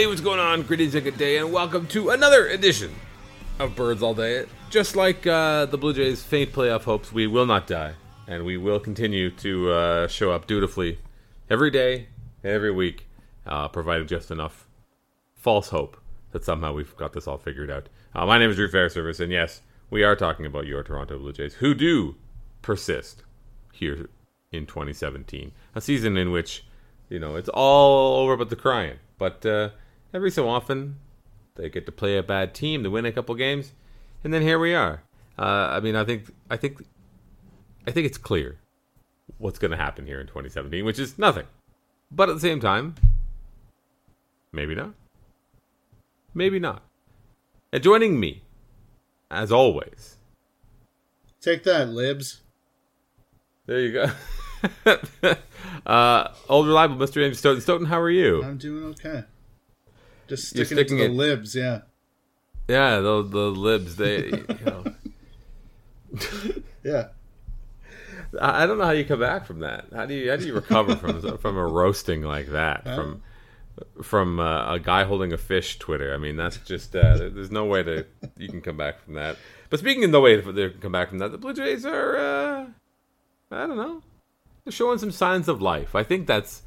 Hey, what's going on? Greetings and good day, and welcome to another edition of Birds All Day. Just like uh, the Blue Jays' faint playoff hopes, we will not die, and we will continue to uh, show up dutifully every day, every week, uh, providing just enough false hope that somehow we've got this all figured out. Uh, my name is Drew Fairservice, and yes, we are talking about your Toronto Blue Jays, who do persist here in 2017, a season in which you know it's all over but the crying. But uh, every so often, they get to play a bad team, to win a couple games, and then here we are. Uh, I mean, I think, I think, I think it's clear what's going to happen here in 2017, which is nothing. But at the same time, maybe not. Maybe not. And joining me, as always, Take that, libs. there you go. uh, old reliable Mr. James Stoeten. Stoeten, how are you? I'm doing okay. Just You're sticking, it to the it- libs, yeah. Yeah, the the libs. They, you know, Yeah. I don't know how you come back from that. How do you how do you recover from from a roasting like that from from uh, a guy holding a fish Twitter? I mean, that's just uh, there's no way to you can come back from that. But speaking of no way to they can come back from that, the Blue Jays are uh, I don't know they're showing some signs of life. I think that's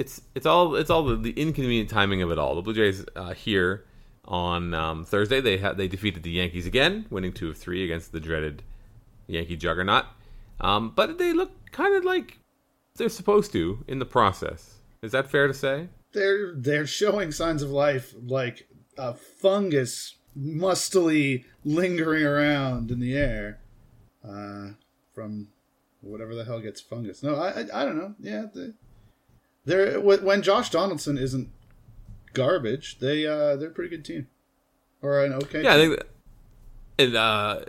it's it's all it's all the, the inconvenient timing of it all. The Blue Jays uh, here on um, Thursday they had they defeated the Yankees again, winning two of three against the dreaded Yankee juggernaut. Um, but they look kind of like they're supposed to in the process. Is that fair to say? They're they're showing signs of life like a fungus mustily lingering around in the air uh, from whatever the hell gets fungus. No, I I, I don't know. Yeah, they, they're when Josh Donaldson isn't garbage, they uh they're a pretty good team or an okay. Yeah, I team. think. That, and uh,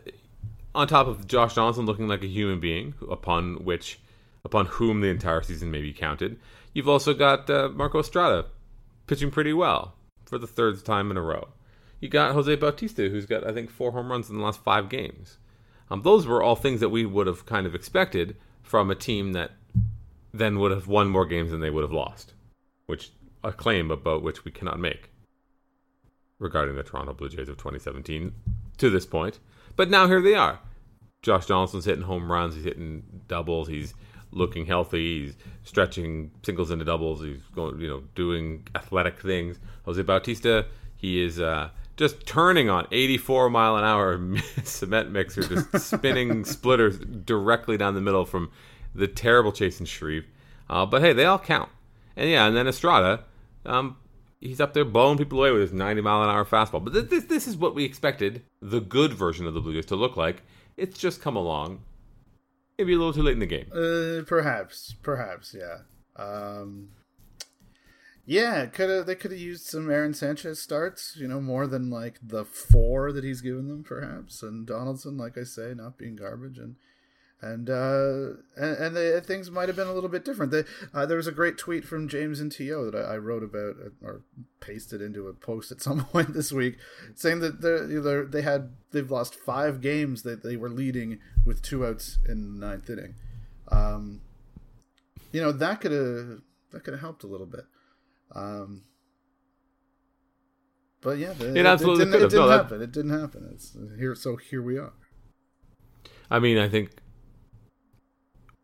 on top of Josh Donaldson looking like a human being, upon which, upon whom the entire season may be counted, you've also got uh, Marco Estrada pitching pretty well for the third time in a row. You got Jose Bautista, who's got I think four home runs in the last five games. Um, those were all things that we would have kind of expected from a team that then would have won more games than they would have lost, which a claim about which we cannot make regarding the Toronto Blue Jays of 2017 to this point. But now here they are. Josh Johnson's hitting home runs, he's hitting doubles, he's looking healthy, he's stretching singles into doubles, he's going, you know, doing athletic things. Jose Bautista, he is uh, just turning on 84 mile an hour cement mixer, just spinning splitters directly down the middle from the terrible Chasen Shreve. Uh, but hey, they all count. And yeah, and then Estrada, um, he's up there blowing people away with his 90 mile an hour fastball. But this, this, this is what we expected the good version of the Blue Jays to look like. It's just come along. Maybe a little too late in the game. Uh, perhaps, perhaps, yeah. Um, yeah, could have they could have used some Aaron Sanchez starts, you know, more than like the four that he's given them, perhaps. And Donaldson, like I say, not being garbage, and and uh, and, and the, things might have been a little bit different. They, uh, there was a great tweet from James and To that I, I wrote about uh, or pasted into a post at some point this week, saying that they're, they're, had they've lost five games that they were leading with two outs in the ninth inning. Um, you know that could have that could have helped a little bit. Um, but yeah, the, It absolutely didn't, could it didn't No, that- happen. It didn't happen. It's here. So here we are. I mean, I think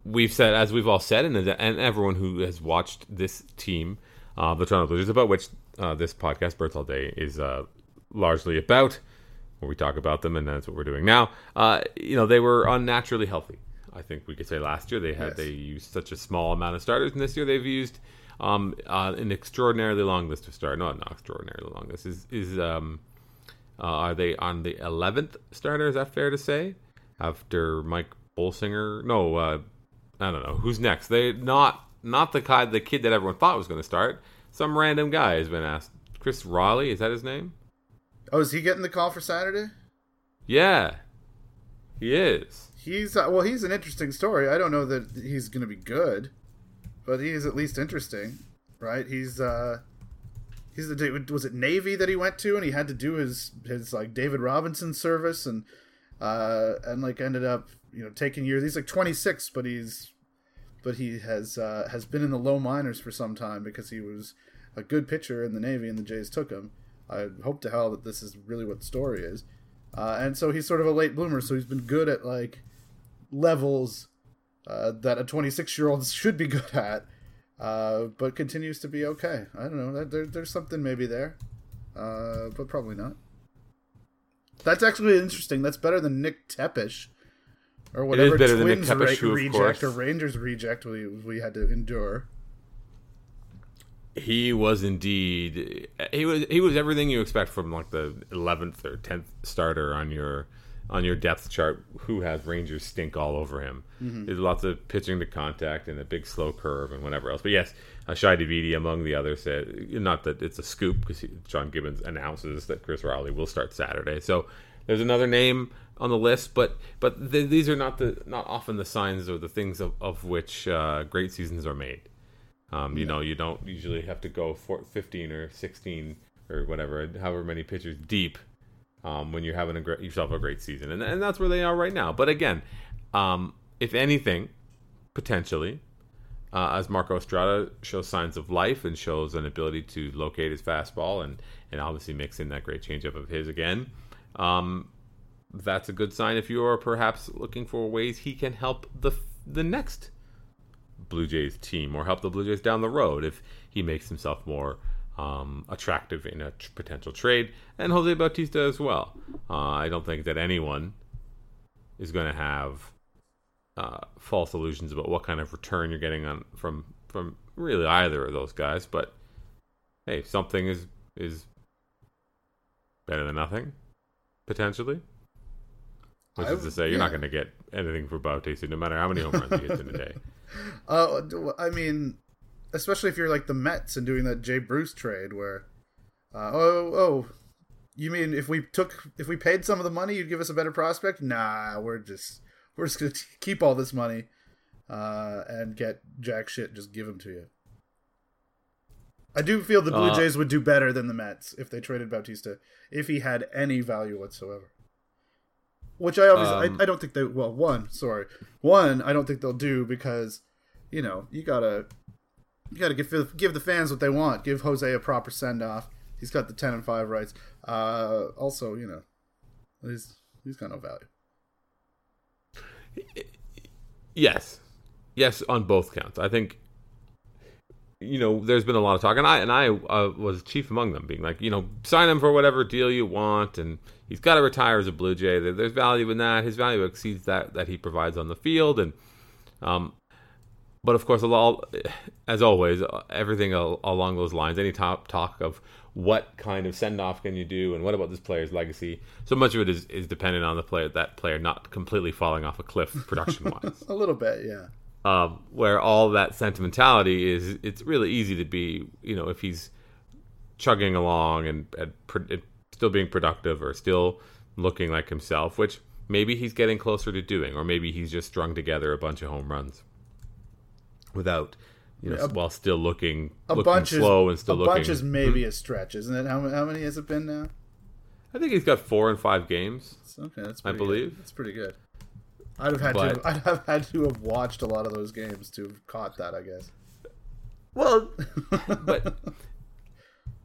we've said, as we've all said, and, and everyone who has watched this team, uh, the Toronto Blue Jays, about which uh, this podcast, Birds All Day, is uh, largely about, where we talk about them, and that's what we're doing now. Uh, you know, they were unnaturally healthy. I think we could say last year they had Yes. they used such a small amount of starters, and this year they've used um, uh, an extraordinarily long list of starters. No, not extraordinarily long. This is is um, uh, are they on the eleventh starter? Is that fair to say? After Mike Bolsinger, no, uh, I don't know who's next. They not not the guy, the kid that everyone thought was going to start. Some random guy has been asked. Chris Rowley, is that his name? Oh, is he getting the call for Saturday? Yeah, he is. He's uh, well. He's an interesting story. I don't know that he's going to be good, but he is at least interesting, right? He's uh, he's the was it Navy that he went to, and he had to do his his like David Robinson service, and uh, and like ended up you know taking years. He's like 26, but he's but he has uh, has been in the low minors for some time because he was a good pitcher in the Navy, and the Jays took him. I hope to hell that this is really what the story is. Uh, and so he's sort of a late bloomer, so he's been good at like levels uh, that a 26 year old should be good at, uh, but continues to be okay. I don't know. There, there's something maybe there, uh, but probably not. That's actually interesting. That's better than Nick Tepesch or whatever better than Nick Twins re- who, of reject course- or Rangers reject we we had to endure. He was indeed he was he was everything you expect from like the eleventh or tenth starter on your on your depth chart who has Rangers stink all over him. There's lots of pitching to contact and a big slow curve and whatever else. But yes, uh, Shi Davidi among the others said not that it's a scoop because John Gibbons announces that Chris Rowley will start Saturday. So there's another name on the list, but but th- these are not the not often the signs or the things of, of which uh, great seasons are made. Um, you know, you don't usually have to go for 15 or 16 or whatever, however many pitchers deep um, when you're having a great, yourself a great season, and and that's where they are right now. But again, um, if anything, potentially, uh, as Marco Estrada shows signs of life and shows an ability to locate his fastball and and obviously mix in that great changeup of his again. Um, that's a good sign if you are perhaps looking for ways he can help the the next Blue Jays team or help the Blue Jays down the road if he makes himself more um, attractive in a t- potential trade, and Jose Bautista as well. Uh, I don't think that anyone is going to have uh, false illusions about what kind of return you're getting on from from really either of those guys. But hey, something is is better than nothing, potentially. Which I is to say, you're not going to get anything for Bautista, no matter how many home runs he hits in a day. Uh, I mean, especially if you're like the Mets and doing that Jay Bruce trade where, uh, oh, oh, you mean if we took, if we paid some of the money, you'd give us a better prospect? Nah, we're just, we're just gonna keep all this money, uh, and get jack shit, just give them to you. I do feel the Blue Uh, Jays would do better than the Mets if they traded Bautista, if he had any value whatsoever. Which I obviously, Um, I, I don't think they. Well, one, sorry, one, I don't think they'll do because, you know, you gotta, you gotta give give the fans what they want. Give Jose a proper send off. He's got the ten and five rights. Uh, also, you know, he's he's got no value. Yes, yes, on both counts. I think you know there's been a lot of talk, and I and I uh, was chief among them, being like, you know, sign him for whatever deal you want, and he's got to retire as a Blue Jay. There's value in that. His value exceeds that that he provides on the field, and um, but of course, a lot, as always, everything along those lines. Any top talk of what kind of send off can you do, and what about this player's legacy? So much of it is, is dependent on the player, that player not completely falling off a cliff production wise A little bit, yeah. um, where all that sentimentality is it's really easy to be you know if he's chugging along and, and, and still being productive or still looking like himself which maybe he's getting closer to doing or maybe he's just strung together a bunch of home runs without you know A- while still looking A looking bunch is slow and still a looking bunch is maybe a stretch, isn't it? How, how many has it been now? I think he's got four and five games okay, that's I believe. good. that's pretty good. I'd have had But- to. I'd have had to have watched a lot of those games to have caught that. I guess. Well, but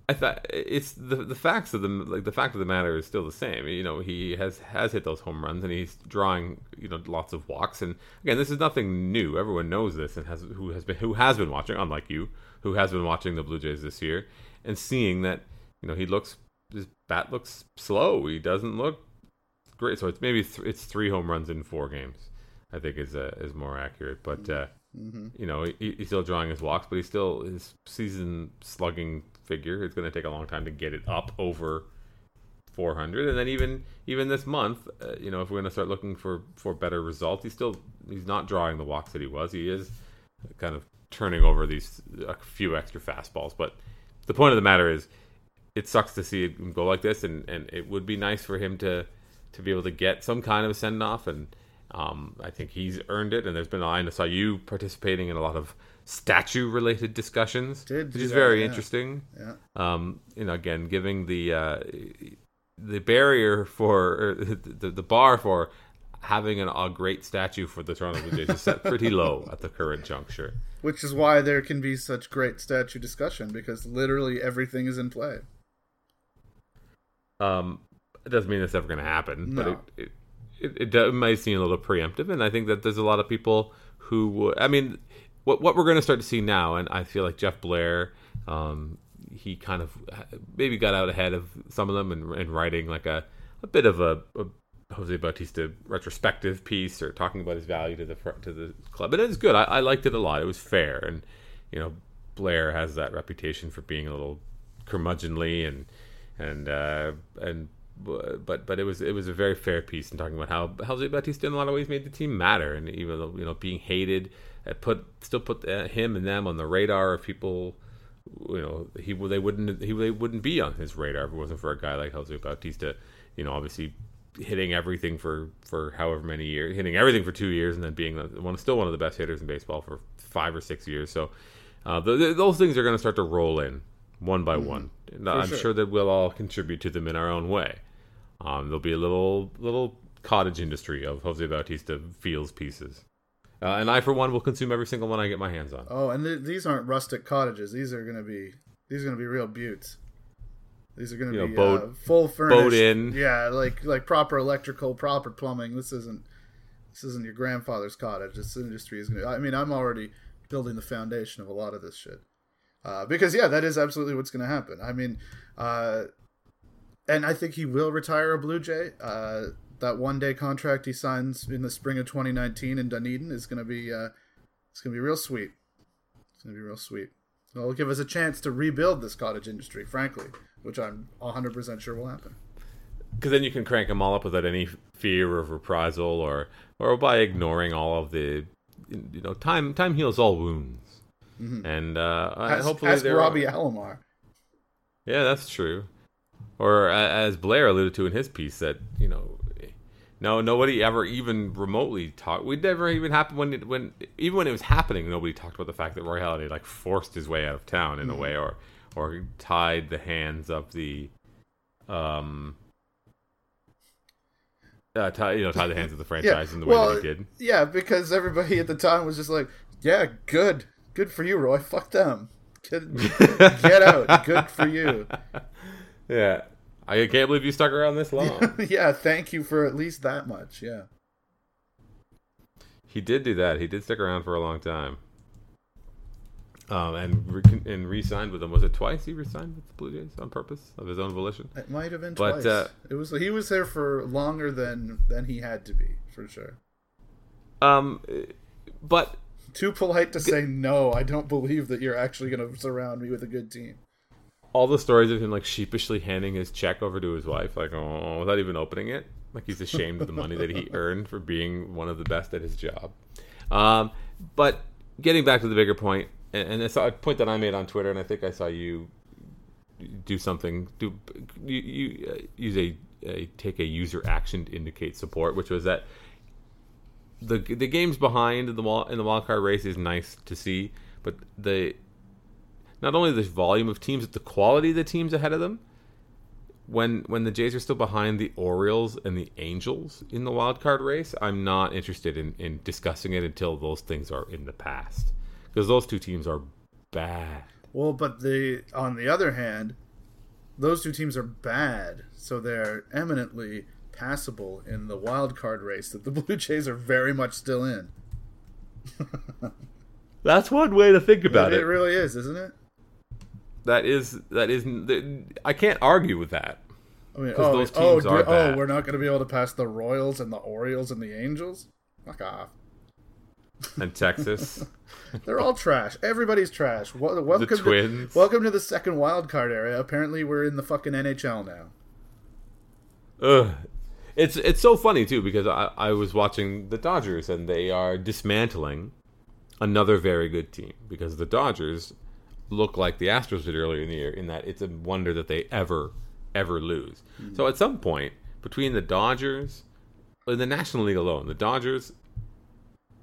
I thought it's the the facts of the like the fact of the matter is still the same. You know, he has has hit those home runs and he's drawing you know lots of walks. And again, this is nothing new. Everyone knows this and has who has been who has been watching, unlike you, who has been watching the Blue Jays this year and seeing that you know he looks his bat looks slow. He doesn't look great. So it's maybe th- it's three home runs in four games. I think is uh, is more accurate, but. Uh, hmm you know, he, he's still drawing his walks, but he's still his season slugging figure. It's going to take a long time to get it up over 400, and then even even this month, uh, you know, if we're going to start looking for for better results, he's still he's not drawing the walks that he was. He is kind of turning over these a few extra fastballs, but the point of the matter is, it sucks to see him go like this, and and it would be nice for him to to be able to get some kind of a send off and. Um, I think he's earned it, and there's been I saw you participating in a lot of statue-related discussions, Did which is that, very yeah. interesting. Yeah. Um, you know, again, giving the uh, the barrier for or the, the bar for having an, a great statue for the Toronto Blue Jays is set pretty low at the current juncture. Which is why there can be such great statue discussion because literally everything is in play. Um, it doesn't mean it's ever going to happen, No. but it it, it, it, it might seem a little preemptive, and I think that there's a lot of people who would. I mean, what what we're going to start to see now, and I feel like Jeff Blair, um, he kind of maybe got out ahead of some of them and, and writing like a a bit of a, a Jose Bautista retrospective piece or talking about his value to the to the club, and it was good. I, I liked it a lot. It was fair, and you know, Blair has that reputation for being a little curmudgeonly and and uh, and but but it was it was a very fair piece in talking about how Jose Bautista in a lot of ways made the team matter, and even though you know being hated, put still put uh, him and them on the radar of people. You know, he they wouldn't he they wouldn't be on his radar if it wasn't for a guy like Jose Bautista. You know, obviously hitting everything for for however many years, hitting everything for two years, and then being one still one of the best hitters in baseball for five or six years. So uh, th th those things are going to start to roll in one by one. And I'm sure. sure that we'll all contribute to them in our own way. Um, there'll be a little little cottage industry of Jose Bautista feels pieces, uh, and I for one will consume every single one I get my hands on. Oh, and th- these aren't rustic cottages. These are gonna be these are gonna be real buttes. These are gonna You know, be boat- uh, full furnished. Boat in. Yeah, like like proper electrical, proper plumbing. This isn't this isn't your grandfather's cottage. This industry is gonna. I mean, I'm already building the foundation of a lot of this shit. Uh, because yeah, that is absolutely what's gonna happen. I mean, uh, and I think he will retire a Blue Jay. That one day contract he signs in the spring of 2019 in Dunedin is gonna be uh, it's gonna be real sweet. It's gonna be real sweet. It'll give us a chance to rebuild this cottage industry, frankly, which I'm 100% sure will happen. because then you can crank them all up without any fear of reprisal or or by ignoring all of the you know time time heals all wounds and uh Ask, hopefully ask Robbie Alomar. yeah that's true or as blair alluded to in his piece that you know no nobody ever even remotely talked we never even happened when it when even when it was happening nobody talked about the fact that roy halladay like forced his way out of town in a way or or tied the hands of the um uh, tie, you know, tie the hands of the franchise in the way well, that he did. Yeah, because everybody at the time was just like, "Yeah, good, good for you, Roy. Fuck them. Get, get out. Good for you. Yeah, I can't believe you stuck around this long. yeah, thank you for at least that much. Yeah, he did do that. He did stick around for a long time. Um, and re- and re-signed with them. Was it twice he re-signed with the Blue Jays on purpose of his own volition? it might have been But, twice. uh, it was he was there for longer than than he had to be for sure. Um, but Too polite to say no. I don't believe that you're actually going to surround me with a good team. All the stories of him like sheepishly handing his check over to his wife, like oh, without even opening it, like he's ashamed of the money that he earned for being one of the best at his job. Um, but getting back to the bigger point, and, and it's a point that I made on Twitter, and I think I saw you do something. Do you, you uh, use a, a take a user action to indicate support, which was that the the games behind the wall in the wild card race is nice to see, but the not only the volume of teams, but the quality of the teams ahead of them. When when the Jays are still behind the Orioles and the Angels in the wild card race, I'm not interested in, in discussing it until those things are in the past. Because those two teams are bad. Well, but the on the other hand, those two teams are bad, so they're eminently passable in the wild card race that the Blue Jays are very much still in. That's one way to think about it, it. really is, isn't it? That is that is I can't argue with that. I mean, oh, those oh, are oh, we're not going to be able to pass the Royals and the Orioles and the Angels. Fuck off! And Texas, They're all trash. Everybody's trash. Welcome the Twins. To, welcome to the second wild card area. Apparently, we're in the fucking NHL now. Ugh. It's it's so funny too because I, I was watching the Dodgers and they are dismantling another very good team because the Dodgers look like the Astros did earlier in the year in that it's a wonder that they ever ever lose. So at some point between the Dodgers in the National League alone, the Dodgers,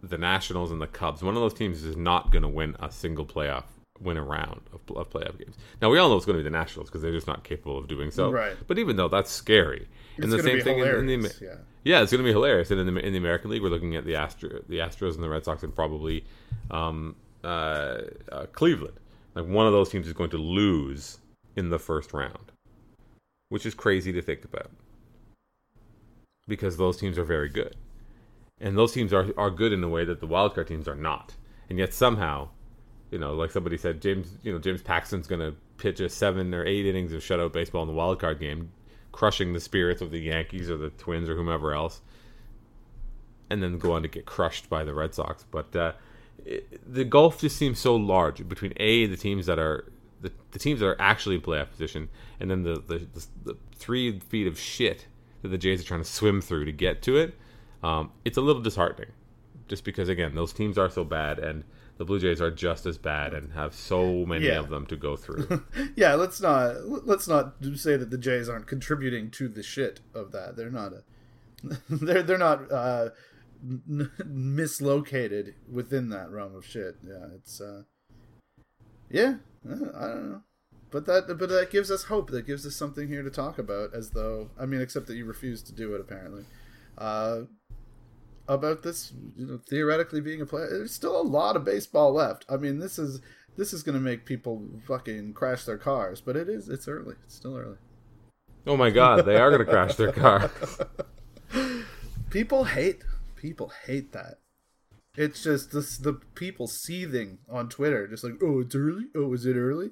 the Nationals and the Cubs, one of those teams is not going to win a single playoff win a round of, of playoff games. Now we all know it's going to be the Nationals because they're just not capable of doing so. Right. But even though that's scary, and It's the gonna same be thing in, in the yeah. yeah, it's going to be hilarious. And in the in the American League, we're looking at the Astro, the Astros and the Red Sox, and probably um, uh, uh, Cleveland. Like one of those teams is going to lose in the first round, which is crazy to think about because those teams are very good, and those teams are are good in a way that the wildcard teams are not. And yet somehow, you know, like somebody said, James, you know, James Paxton's going to pitch a seven or eight innings of shutout baseball in the wildcard game, crushing the spirits of the Yankees or the Twins or whomever else, and then go on to get crushed by the Red Sox. But uh, it, the gulf just seems so large between a the teams that are the, the teams that are actually in playoff position, and then the, the the, the three feet of shit that the Jays are trying to swim through to get to it. Um, it's a little disheartening, just because again those teams are so bad, and the Blue Jays are just as bad and have so many Yeah. of them to go through. yeah, let's not let's not say that the Jays aren't contributing to the shit of that. They're not a they're they're not uh, n- mislocated within that realm of shit. Yeah, it's uh, yeah, I don't know. But that but that gives us hope. That gives us something here to talk about as though I mean except that you refuse to do it apparently. Uh about this you know theoretically being a player there's still a lot of baseball left i mean this is this is going to make people fucking crash their cars but it is it's early it's still early oh my God, they are going to crash their car. people hate people hate that. It's just this the people seething on twitter just like oh it's early? Oh is it early?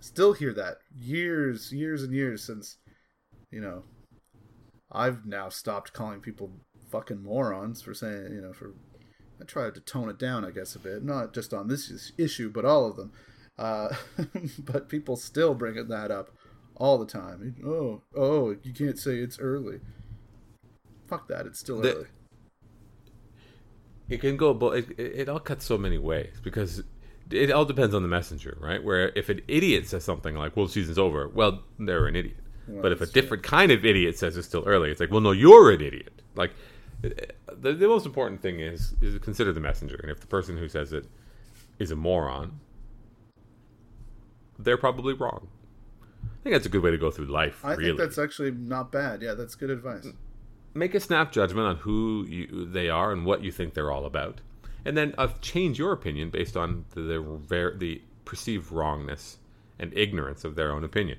Still hear that years years and years since you know i've now stopped calling people fucking morons for saying you know for i tried to tone it down i guess a bit not just on this issue but all of them. Uh but people still bring that up all the time. Oh oh you can't say it's early. Fuck that it's still The- early it can go but it, it, all cuts so many ways because it all depends on the messenger right? Where if an idiot says something like well the season's over well they're an idiot. But if a that's true. different kind of idiot says it's still early it's like well no you're an idiot. Like eh, the, the most important thing is is consider the messenger. And if the person who says it is a moron they're probably wrong. I think that's a good way to go through life I really. think that's actually not bad. Yeah, that's good advice. Hmm. Make a snap judgment on who you, they are and what you think they're all about, and then uh, change your opinion based on the the, the perceived wrongness and ignorance of their own opinion.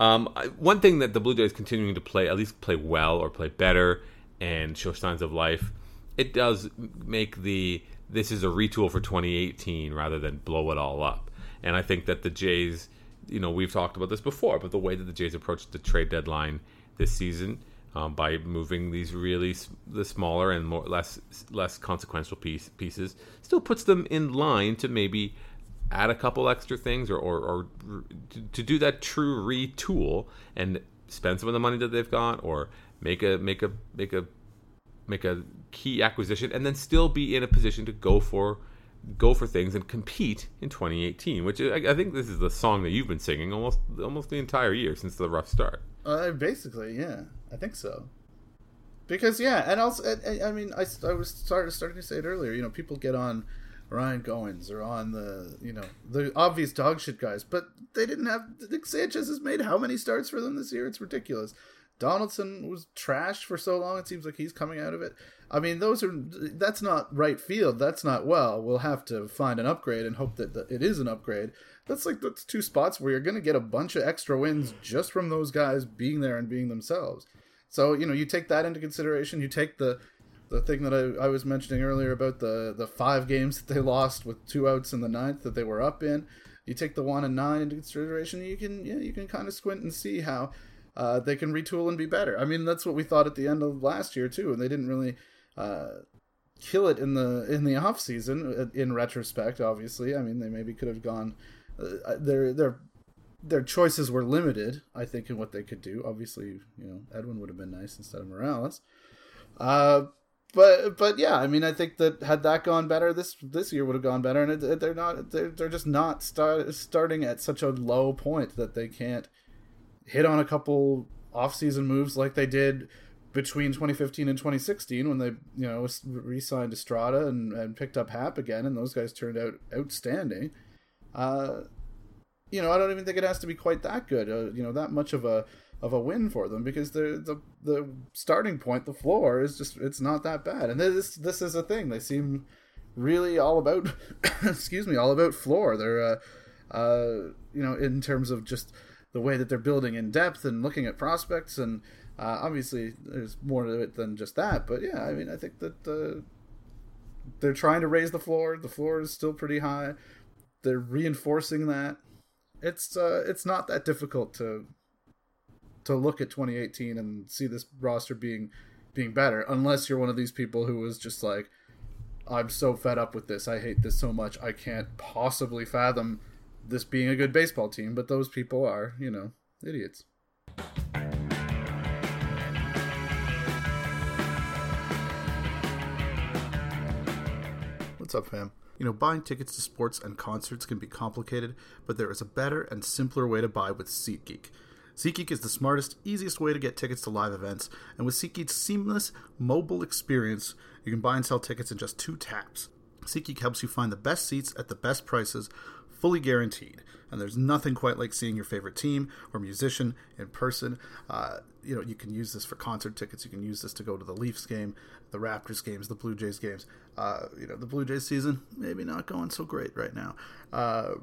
Um, one thing that the Blue Jays continuing to play, at least play well or play better, and show signs of life, it does make the this is a retool for 2018 rather than blow it all up. And I think that the Jays, you know, we've talked about this before, but the way that the Jays approached the trade deadline this season um, by moving these really the smaller and more less less consequential piece, pieces still puts them in line to maybe add a couple extra things or, or, or to, do that true retool and spend some of the money that they've got or make a make a make a make a key acquisition and then still be in a position to go for go for things and compete in 2018 which I, I think this is the song that you've been singing almost almost the entire year since the rough start. Uh, basically, yeah, I think so. Because yeah, and also, I, I- mean, I, I was started starting to say it earlier. You know, people get on Ryan Goins or on the you know the obvious dog shit guys, but they didn't have Nick Sanchez has made how many starts for them this year? It's ridiculous. Donaldson was trashed for so long. It seems like he's coming out of it. I mean, those are that's not right field. That's not well. We'll have to find an upgrade and hope that, that it is an upgrade. That's like that's two spots where you're going to get a bunch of extra wins just from those guys being there and being themselves. So you know, you take that into consideration. You take the the thing that I, I was mentioning earlier about the the five games that they lost with two outs in the ninth that they were up in. You take the one and nine into consideration. You can yeah, you can kind of squint and see how uh, they can retool and be better. I mean, that's what we thought at the end of last year too, and they didn't really uh, kill it in the in the off season. In retrospect, obviously, I mean, they maybe could have gone. Uh, their their their choices were limited, I think, in what they could do. Obviously, you know, Edwin would have been nice instead of Morales. Uh, but but yeah, I mean, I think that had that gone better, this this year would have gone better, and it, they're not they're, they're just not start, starting at such a low point that they can't hit on a couple off-season moves like they did between 2015 and 2016 when they you know re-signed Estrada and, and picked up Happ again, and those guys turned out outstanding. uh, you know, I don't even think it has to be quite that good. Uh, you know, that much of a of a win for them because the the the starting point, the floor is just it's not that bad. And this this is a thing. They seem really all about excuse me, all about floor. They're uh, uh, you know, in terms of just the way that they're building in depth and looking at prospects and uh, obviously there's more to it than just that. But yeah, I mean, I think that uh, they're trying to raise the floor. The floor is still pretty high. They're reinforcing that. It's uh, it's not that difficult to to look at 2018 and see this roster being being better unless you're one of these people who was just like I'm so fed up with this. I hate this so much. I can't possibly fathom this being a good baseball team, but those people are, you know, idiots. What's up, fam? You know, buying tickets to sports and concerts can be complicated, but there is a better and simpler way to buy with SeatGeek. SeatGeek is the smartest, easiest way to get tickets to live events, and with SeatGeek's seamless mobile experience, you can buy and sell tickets in just two taps. SeatGeek helps you find the best seats at the best prices, fully guaranteed. And there's nothing quite like seeing your favorite team or musician in person. Uh, you know, you can use this for concert tickets. You can use this to go to the Leafs game, the Raptors games, the Blue Jays games. Uh, you know, the Blue Jays season maybe not going so great right now. Uh,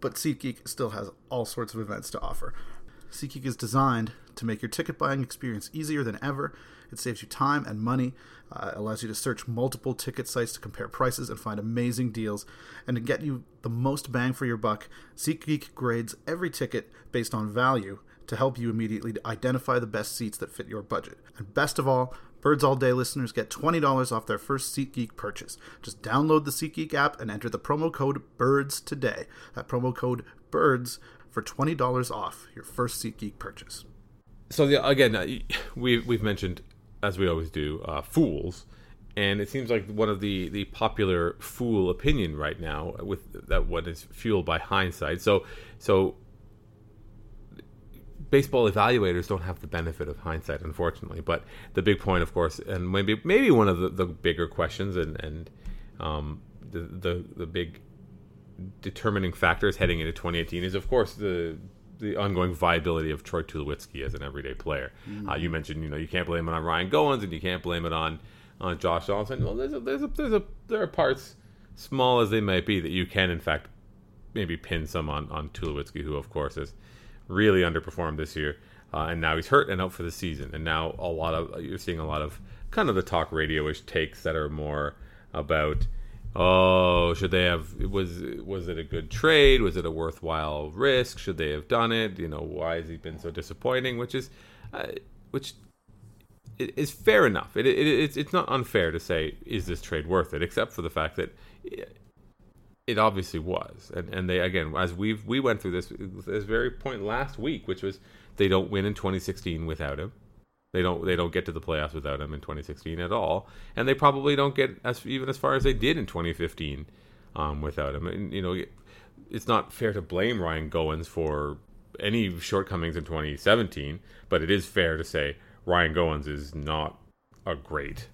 but SeatGeek still has all sorts of events to offer. SeatGeek is designed to make your ticket buying experience easier than ever. It saves you time and money, uh, allows you to search multiple ticket sites to compare prices and find amazing deals. And to get you the most bang for your buck, SeatGeek grades every ticket based on value to help you immediately identify the best seats that fit your budget. And best of all, Birds All Day listeners get $20 off their first SeatGeek purchase. Just download the SeatGeek app and enter the promo code BIRDS today. That promo code BIRDS for $20 off your first SeatGeek purchase. So the, again, uh, we we've mentioned as we always do, uh, fools, and it seems like one of the the popular fool opinion right now with that one is fueled by hindsight. So so baseball evaluators don't have the benefit of hindsight, unfortunately. But the big point, of course, and maybe maybe one of the, the bigger questions and and um, the, the the big determining factors heading into 2018 is, of course, the the ongoing viability of Troy Tulowitzki as an everyday player. Mm. Uh, you mentioned, you know, you can't blame it on Ryan Goins and you can't blame it on on Josh Donaldson. Well, there's a, there's a, there's a, there are parts, small as they might be, that you can in fact maybe pin some on on Tulowitzki, who of course has really underperformed this year, uh, and now he's hurt and out for the season. And now a lot of you're seeing a lot of kind of the talk radio-ish takes that are more about oh, should they have was was it a good trade? Was it a worthwhile risk? Should they have done it? You know, why has he been so disappointing? Which is, uh, which is fair enough. It, it, it's it's not unfair to say is this trade worth it, except for the fact that. It, obviously was, and and they again as we've we went through this this very point last week, which was they don't win in 2016 without him they don't they don't get to the playoffs without him in 2016 at all, and they probably don't get as even as far as they did in 2015 um, without him. And you know, it's not fair to blame Ryan Goins for any shortcomings in 2017, but it is fair to say Ryan Goins is not a great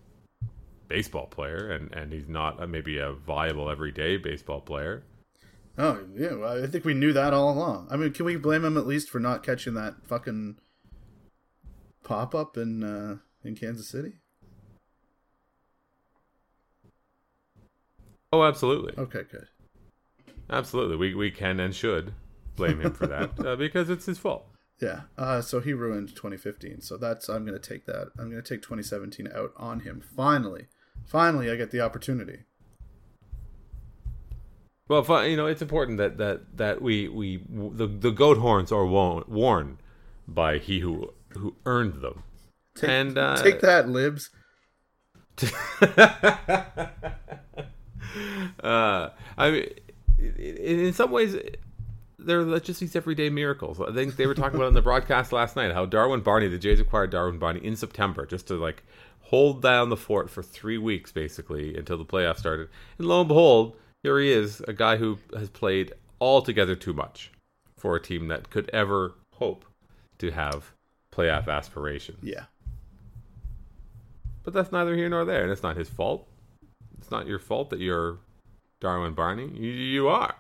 baseball player, and and he's not a, maybe a viable everyday baseball player. Oh yeah, well, I think we knew that all along. I mean, can we blame him at least for not catching that fucking pop up in uh, in Kansas City? Oh, absolutely. Okay, good. Absolutely, we we can and should blame him for that uh, because it's his fault. Yeah. Uh, so he ruined 2015. So that's I'm going to take that. I'm going to take 2017 out on him. Finally, finally, I get the opportunity. Well, you know, it's important that that that we we the the goat horns are worn by he who who earned them. Take, and uh, take that, libs. uh, I mean, in some ways, they're just these everyday miracles. I think they were talking about in the broadcast last night how Darwin Barney, the Jays acquired Darwin Barney in September just to like hold down the fort for three weeks basically until the playoffs started. And lo and behold, here he is, a guy who has played altogether too much for a team that could ever hope to have playoff aspirations. Yeah. But that's neither here nor there, and it's not his fault. It's not your fault that you're Darwin Barney. You, you are.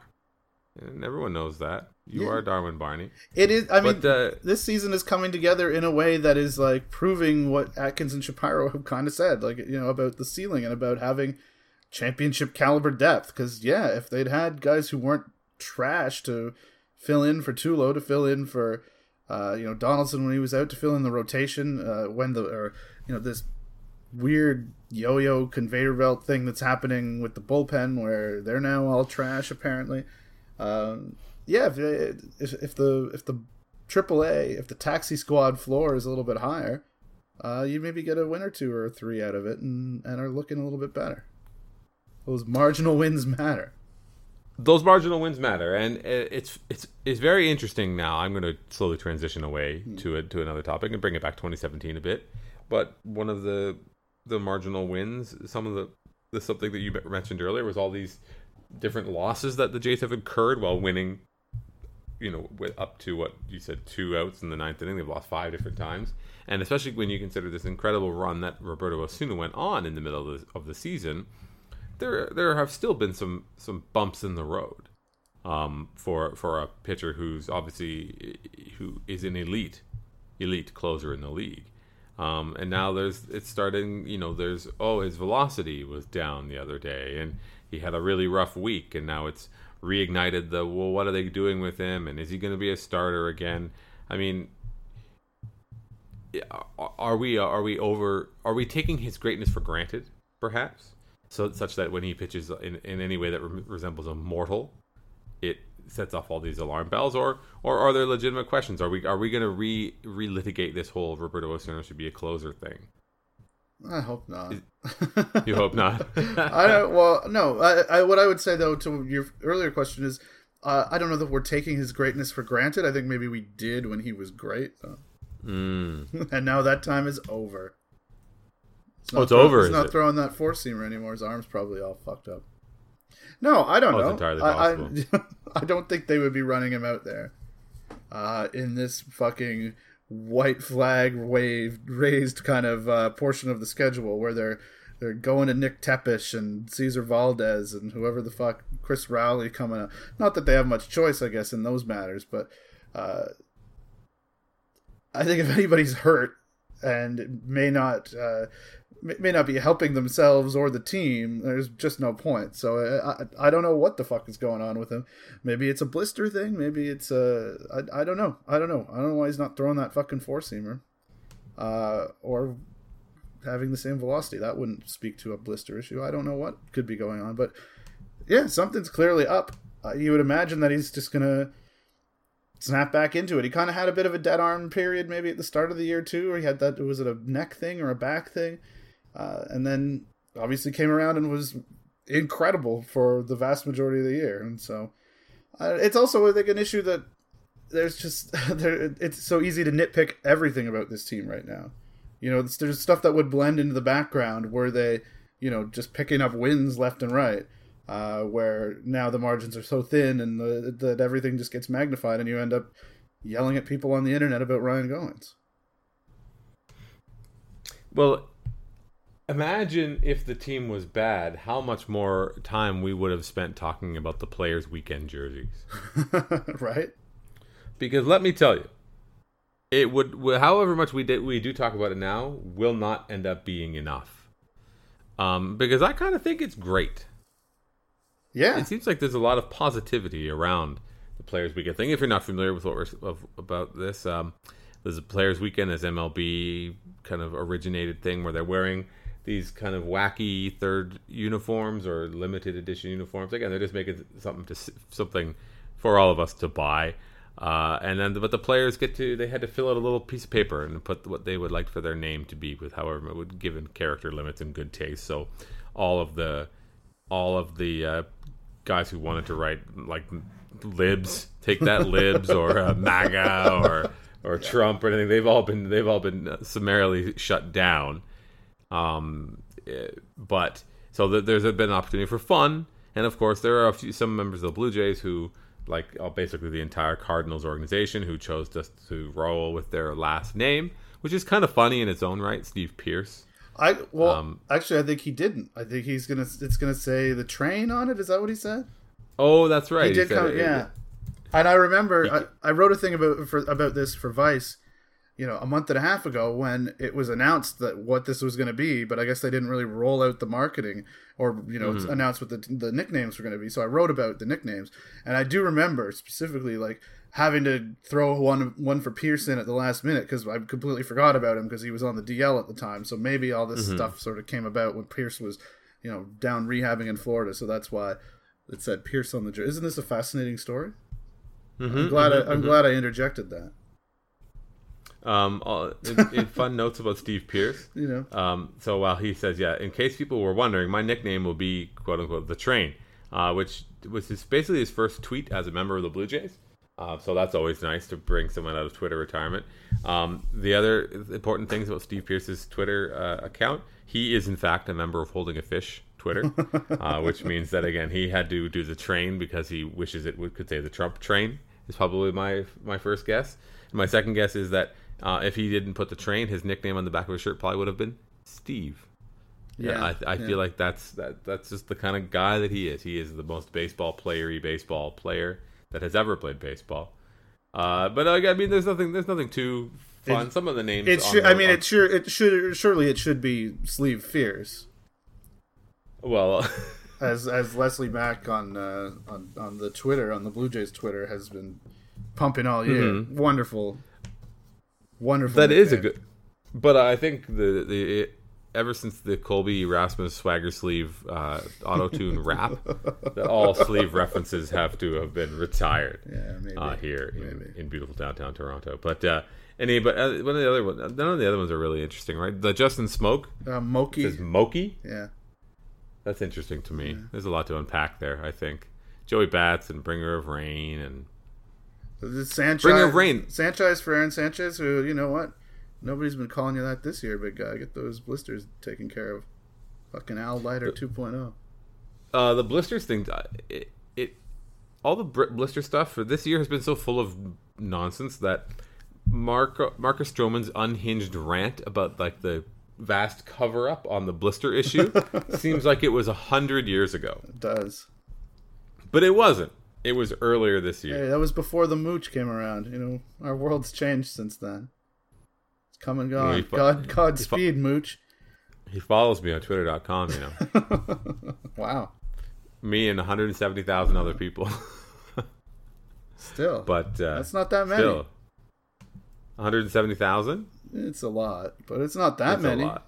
and everyone knows that you Yeah. are Darwin Barney. It is. I mean, uh, this season is coming together in a way that is like proving what Atkins and Shapiro have kind of said, like you know about the ceiling and about having championship caliber depth. Because yeah, if they'd had guys who weren't trash to fill in for Tulo, to fill in for uh, you know Donaldson when he was out, to fill in the rotation uh, when the or you know this weird yo-yo conveyor belt thing that's happening with the bullpen where they're now all trash apparently. Um, yeah, if, if if the if the AAA, if the taxi squad floor is a little bit higher, uh, you maybe get a win or two or three out of it, and and are looking a little bit better. Those marginal wins matter. Those marginal wins matter, and it's it's it's very interesting. Now I'm going to slowly transition away hmm. to it to another topic and bring it back 2017 a bit. But one of the the marginal wins, some of the the something that you mentioned earlier was all these different losses that the Jays have incurred while winning. You know, with up to what you said, two outs in the ninth inning, they've lost five different times, and especially when you consider this incredible run that Roberto Osuna went on in the middle of the, of the season, there there have still been some some bumps in the road um, for for a pitcher who's obviously who is an elite elite closer in the league. Um, and now there's it's starting. You know, there's oh his velocity was down the other day, and he had a really rough week, and now it's reignited the well. What are they doing with him, and is he going to be a starter again? I mean, are we are we over? Are we taking his greatness for granted, perhaps? So such that when he pitches in, in any way that re- resembles a mortal, it sets off all these alarm bells, or or are there legitimate questions? Are we are we going to re relitigate this whole Roberto Osuna should be a closer thing? I hope not. You hope not. I don't. Well, no. I, I what I would say though to your earlier question is, uh, I don't know that we're taking his greatness for granted. I think maybe we did when he was great. Mm. and now that time is over. He's Oh, it's throw- over, He's not it? throwing that four seamer anymore. His arm's probably all fucked up. No, I don't Oh, it's know. entirely I, I. I don't think they would be running him out there uh, in this fucking white flag wave raised kind of uh, portion of the schedule where they're they're going to Nick Tepesch and Cesar Valdez and whoever the fuck Chris Rowley coming up. Not that they have much choice, I guess, in those matters, but uh, I think if anybody's hurt and may not uh, may not be helping themselves or the team, there's just no point. So I, I, don't know what the fuck is going on with him. Maybe it's a blister thing. Maybe it's a I, I don't know. I don't know. I don't know why he's not throwing that fucking four seamer, uh, or having the same velocity. That wouldn't speak to a blister issue. I don't know what could be going on, but yeah, something's clearly up. Uh, you would imagine that he's just gonna snap back into it. He kind of had a bit of a dead arm period, maybe at the start of the year too, or he had that. Was it a neck thing or a back thing? Uh, and then obviously came around and was incredible for the vast majority of the year. And so uh, it's also like an issue that there's just there, it's so easy to nitpick everything about this team right now. You know, there's, there's stuff that would blend into the background where they, you know, just picking up wins left and right. Uh, where now the margins are so thin and the, that everything just gets magnified, and you end up yelling at people on the internet about Ryan Goins. Well, imagine if the team was bad, how much more time we would have spent talking about the players' weekend jerseys. right? Because let me tell you, it would, however much we did, we do talk about it now, will not end up being enough. Um, because I kind of think it's great. Yeah. It seems like there's a lot of positivity around the Players Weekend thing. If you're not familiar with what we're of, about this, um, there's a Players Weekend, this MLB kind of originated thing where they're wearing these kind of wacky third uniforms or limited edition uniforms. Again, they're just making something to something for all of us to buy. Uh, and then, but the players get to they had to fill out a little piece of paper and put what they would like for their name to be with however it would given character limits and good taste. So all of the all of the uh, guys who wanted to write like libs, take that libs or uh, MAGA or or Trump or anything, they've all been they've all been summarily shut down. Um, eh, but so th- there's been an opportunity for fun, and of course there are a few some members of the Blue Jays who like uh, basically the entire Cardinals organization who chose just to roll with their last name, which is kind of funny in its own right. Steve Pearce. I well, Um, actually, I think he didn't. I think he's gonna. It's gonna say the train on it. Is that what he said? Oh, that's right. He did said come, it- yeah. And I remember He- I, I wrote a thing about for, about this for Vice, you know, a month and a half ago when it was announced that what this was going to be, but I guess they didn't really roll out the marketing or you know Mm-hmm. announce what the the nicknames were going to be. So I wrote about the nicknames, and I do remember specifically like having to throw one one for Pearson at the last minute because I completely forgot about him because he was on the DL at the time. So maybe all this Mm-hmm. stuff sort of came about when Pearce was, you know, down rehabbing in Florida. So that's why it said Pierce on the jersey. Isn't this a fascinating story? Mm-hmm, I'm glad I, I'm glad I interjected that. Um, uh, in, in fun notes about Steve Pearce. You know, Um, so while he says, yeah, in case people were wondering, my nickname will be quote unquote the train, uh, which was his, basically his first tweet as a member of the Blue Jays. Uh, so that's always nice to bring someone out of Twitter retirement. Um, the other important things about Steve Pearce's Twitter uh, account, he is in fact a member of Holding a Fish Twitter, uh, which means that again he had to do the train because he wishes it would could say the Trump train is probably my my first guess. And my second guess is that uh, if he didn't put the train, his nickname on the back of his shirt probably would have been Steve. Yeah, I, I yeah. feel like that's that that's just the kind of guy that he is. He is the most baseball playery baseball player that has ever played baseball. Uh, but uh, I mean, there's nothing there's nothing too fun. It- Some of the names. it should. the- I mean, on- it sure. It should. Surely, it should be Sleeve Fears, well. as as Leslie Mack on uh, on on the Twitter on the Blue Jays Twitter has been pumping all year. Wonderful, wonderful. That is a good, but I think the the it, ever since the Colby Erasmus Swagger Sleeve uh, auto tune rap, that all sleeve references have to have been retired Yeah, maybe. uh, here in, in beautiful downtown Toronto. But uh, any but uh, one of the other ones, none of the other ones are really interesting, right? The Justin Smoak Uh, Moki. says Moki. Yeah. That's interesting to me. There's a lot to unpack there. I think Joey Bats and Bringer of Rain and Sanchez, Bringer of Rain. Sanchez for Aaron Sanchez, who you know what? Nobody's been calling you that this year, big guy. Get those blisters taken care of. Fucking Al Leiter 2.0. Uh, the blisters thing, uh, it, it all the blister stuff for this year has been so full of nonsense that Mark Marcus Stroman's unhinged rant about like the vast cover up on the blister issue seems like it was a hundred years ago, It does. but it wasn't. It was earlier this year. Hey, that was before the mooch came around. You know, our world's changed since then. It's come and gone. fu- God, Godspeed, mooch. He follows me on Twitter.com. You know, Wow. me and 170,000 other people, Still, but uh, that's not that many. still 170,000. It's a lot, but it's not that It's many. a lot.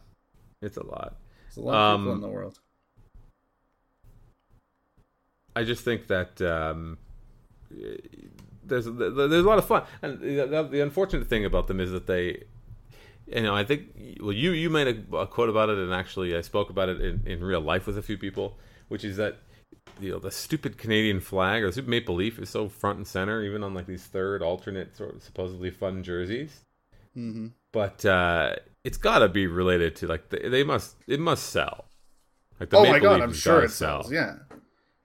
It's a lot. It's a lot of people Um, in the world. I just think that um, there's there's a lot of fun, and the, the unfortunate thing about them is that they, you know, I think well, you you made a, a quote about it, and actually I spoke about it in, in real life with a few people, which is that you know the stupid Canadian flag or the stupid maple leaf is so front and center, even on like these third alternate sort of supposedly fun jerseys. hmm But uh, it's got to be related to like they, they must it must sell. Like the Oh my maple god, leaf I'm sure it sells. Yeah.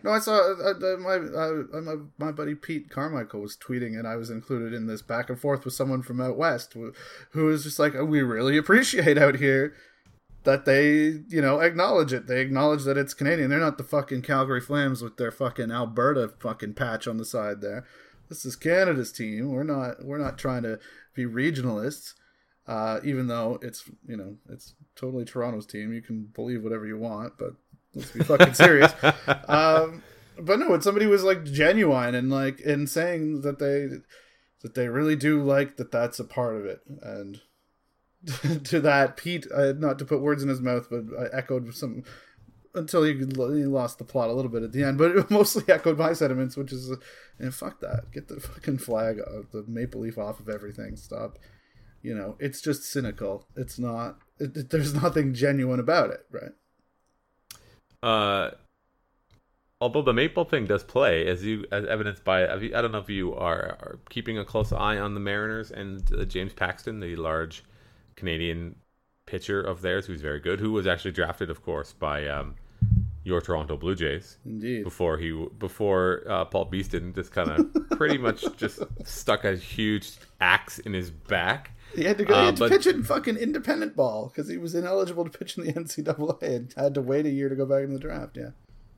No, I saw uh, uh, my, uh, my my buddy Pete Carmichael was tweeting, and I was included in this back and forth with someone from out west who, who was just like, "We really appreciate out here that they, you know, acknowledge it. They acknowledge that it's Canadian. They're not the fucking Calgary Flames with their fucking Alberta fucking patch on the side there. This is Canada's team. We're not we're not trying to be regionalists." Uh, even though it's you know it's totally Toronto's team, you can believe whatever you want, but let's be fucking serious. um, but no, when somebody was like genuine and like in saying that they that they really do like that that's a part of it, and to that Pete, uh, not to put words in his mouth, but I echoed some until he, he lost the plot a little bit at the end, but it mostly echoed my sentiments, which is, uh, and fuck that, get the fucking flag, of the maple leaf off of everything. Stop. You know, it's just cynical. It's not. It, it- there's nothing genuine about it, right? Uh, although the maple thing does play, as you as evidenced by, I don't know if you are, are keeping a close eye on the Mariners and uh, James Paxton, the large Canadian pitcher of theirs, who's very good, who was actually drafted, of course, by um, your Toronto Blue Jays Indeed. before he before uh, Paul Beeston just kind of pretty much just stuck a huge axe in his back. He had to go. he Uh, had to but- pitch in fucking independent ball because he was ineligible to pitch in the NCAA and had to wait a year to go back in the draft. Yeah.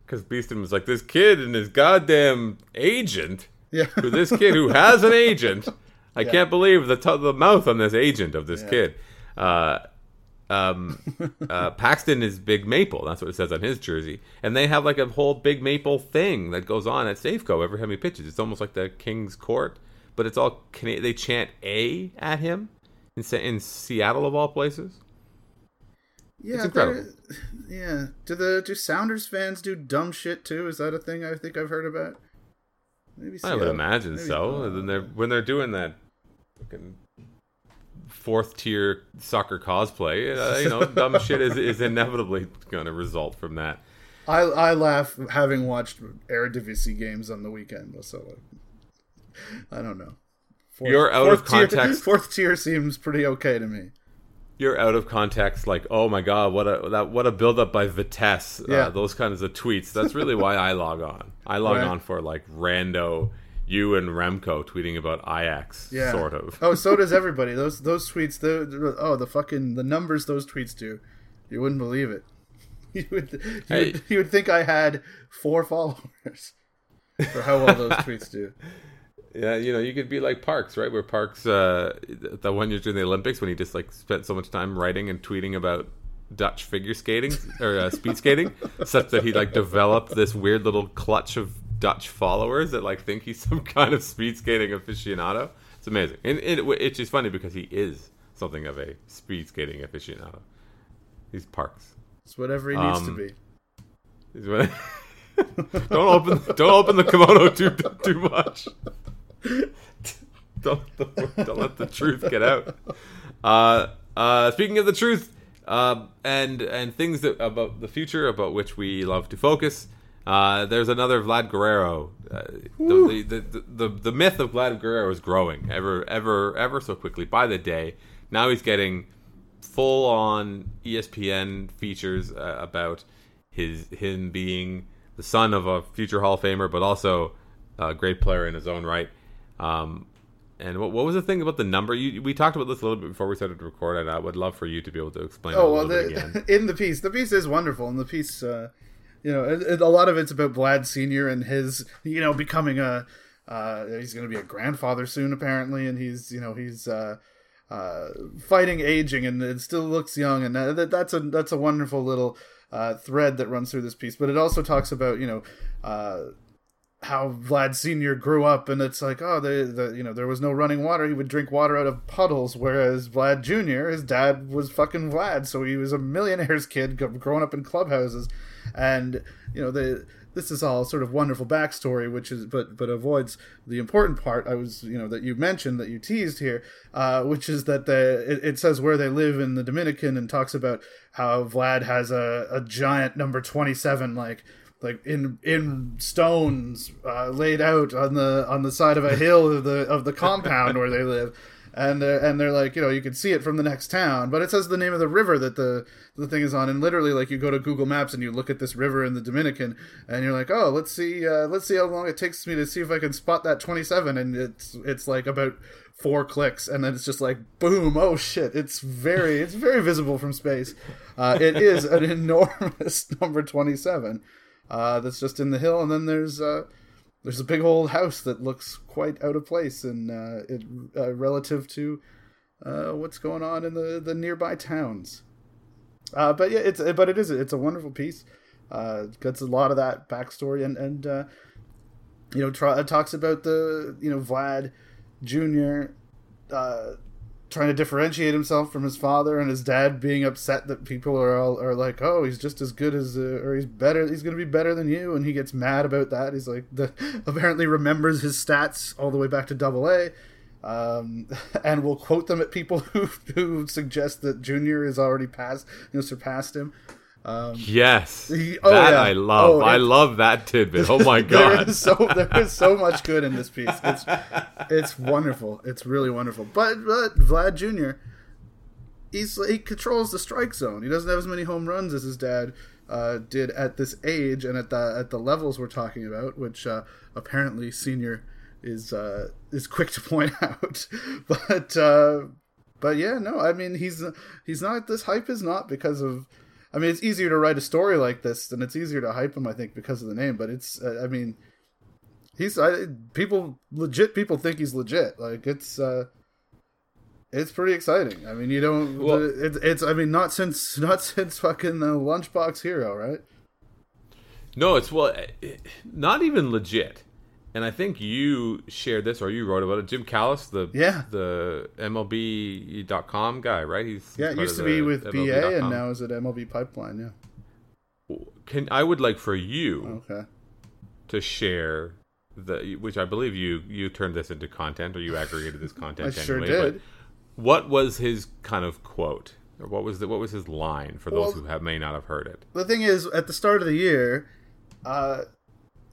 because Beeston was like, this kid and his goddamn agent. Yeah. who this kid who has an agent. I yeah. can't believe the t- the mouth on this agent of this yeah. kid. Uh, um, uh, Paxton is Big Maple. That's what it says on his jersey. And they have like a whole Big Maple thing that goes on at Safeco every time he pitches. It's almost like the King's Court, but it's all they chant A at him in, in Seattle of all places. Yeah, it's incredible. Yeah. Do the do Sounders fans do dumb shit too? Is that a thing I think I've heard about? Maybe I would imagine maybe so. Then they're when they're doing that fucking fourth tier soccer cosplay, uh, you know, dumb shit is is inevitably going to result from that. I I laugh having watched Eredivisie games on the weekend, so I don't know. Fourth, You're out of context. Tier, fourth tier seems pretty okay to me you're out of context like oh my god what a that what a build up by Vitesse uh, yeah. Uh, those kinds of tweets that's really why I log on I log right. on for like rando you and Remco tweeting about Ajax yeah. sort of oh so does everybody those those tweets the oh the fucking the numbers those tweets do you wouldn't believe it you would you, hey. would, you would think I had four followers for how well those tweets do yeah, you know, you could be like Parks, right? Where Parks, uh, the one year during the Olympics, when he just like spent so much time writing and tweeting about Dutch figure skating or uh, speed skating, such that he like developed this weird little clutch of Dutch followers that like think he's some kind of speed skating aficionado. It's amazing, and it, it's just funny because he is something of a speed skating aficionado. He's Parks. It's whatever he needs um, to be. He's what, don't open don't open the kimono too too much. Don't, don't, don't let the truth get out. Uh, uh, speaking of the truth, uh, and and things that about the future about which we love to focus. Uh, there's another Vlad Guerrero. Uh, the, the, the, the, the myth of Vlad Guerrero is growing ever ever ever so quickly by the day. Now he's getting full on ESPN features uh, about his him being the son of a future Hall of Famer, but also a great player in his own right. Um, and what, what was the thing about the number? You, we talked about this a little bit before we started to record, and I would love for you to be able to explain. Oh well, the, in the piece, the piece is wonderful, and the piece, uh, you know, it, it, a lot of it's about Vlad Senior and his, you know, becoming a. Uh, he's going to be a grandfather soon, apparently, and he's, you know, he's uh, uh, fighting aging, and it still looks young, and that, that's a that's a wonderful little uh, thread that runs through this piece. But it also talks about, you know, uh, how Vlad Senior grew up, and it's like, oh, the, the you know there was no running water. He would drink water out of puddles, whereas Vlad Junior, his dad was fucking Vlad, so he was a millionaire's kid growing up in clubhouses, and you know the this is all sort of wonderful backstory, which is but but avoids the important part. I was you know that you mentioned that you teased here, uh, which is that the it, it, says where they live in the Dominican and talks about how Vlad has a, a giant number twenty seven like like in in stones uh, laid out on the on the side of a hill of the of the compound where they live. And they're, and they're like you know you can see it from the next town but it says the name of the river that the the thing is on. And literally like you go to google maps and you look at this river in the dominican and you're like oh let's see uh, let's see how long it takes me to see if i can spot that 27 and it's it's like about four clicks and then it's just like boom oh shit it's very it's very visible from space. Uh, it is an enormous number 27 uh, that's just in the hill, and then there's uh, there's a big old house that looks quite out of place and uh, it uh, relative to uh, what's going on in the, the nearby towns. Uh, but yeah, it's but it is it's a wonderful piece. Uh, gets a lot of that backstory and and you know tra- talks about the you know Vlad Junior. Trying to differentiate himself from his father and his dad being upset that people are all are like oh he's just as good as uh, or he's better he's going to be better than you and he gets mad about that. He's like the apparently remembers his stats all the way back to double a um, and will quote them at people who who suggest that junior is already past you know surpassed him um, yes, he, oh, that yeah. I love. Oh, I love that tidbit. Oh my god, there is so there is so much good in this piece. It's it's wonderful. It's really wonderful. But but Vlad Jr. He's he controls the strike zone. He doesn't have as many home runs as his dad uh, did at this age and at the at the levels we're talking about, which uh, apparently Senior is uh, is quick to point out. but uh, but yeah, no, I mean he's he's not. This hype is not because of I mean, it's easier to write a story like this, and it's easier to hype him, I think, because of the name. But it's, uh, I mean, he's I, people legit people think he's legit. Like it's, uh it's pretty exciting. I mean, you don't. Well- it's, it's. I mean, not since not since fucking the Lunchbox Hero, right? No, it's well, eh, not even legit. And I think you shared this or you wrote about it. Jim Callis, the Yeah. the MLB.com guy, right? He's Yeah, used to be with BA, MLB.com. and now is at MLB Pipeline. Yeah. Can I would like for you Okay. to share the which I believe you you turned this into content or you aggregated this content. I sure anyway, but did. What was his kind of quote, or what was the what was his line for those who have may not have heard it? the thing is, at the start of the year, uh,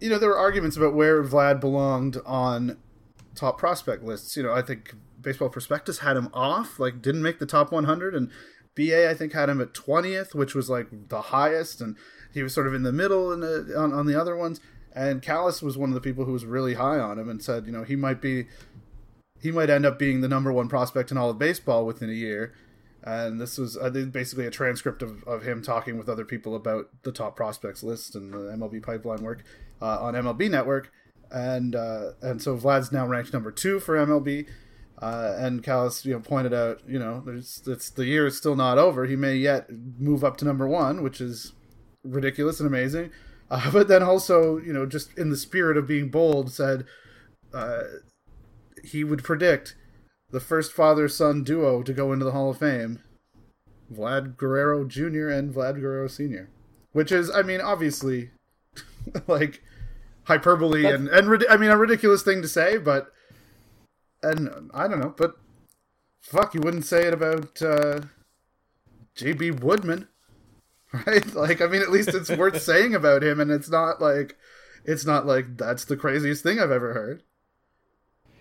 you know, there were arguments about where Vlad belonged on top prospect lists. You know, I think Baseball Prospectus had him off, like didn't make the top 100, and BA I think had him at 20th, which was like the highest, and he was sort of in the middle in the, on, on the other ones. And Callis was one of the people who was really high on him and said, you know, he might be, he might end up being the number one prospect in all of baseball within a year and this was uh, basically a transcript of, of him talking with other people about the top prospects list and the MLB pipeline work uh, on MLB Network, and uh, and so Vlad's now ranked number two for MLB, uh, and Callis you know pointed out you know there's it's the year is still not over. He may yet move up to number one, which is ridiculous and amazing, uh, but then also you know just in the spirit of being bold said uh, he would predict the first father son duo to go into the Hall of Fame, Vlad Guerrero Jr. and Vlad Guerrero Sr. Which is, I mean, obviously, like hyperbole and and I mean a ridiculous thing to say, but and I don't know, but fuck, you wouldn't say it about uh, J.B. Woodman, right? Like, I mean, at least it's worth saying about him, and it's not like it's not like that's the craziest thing I've ever heard.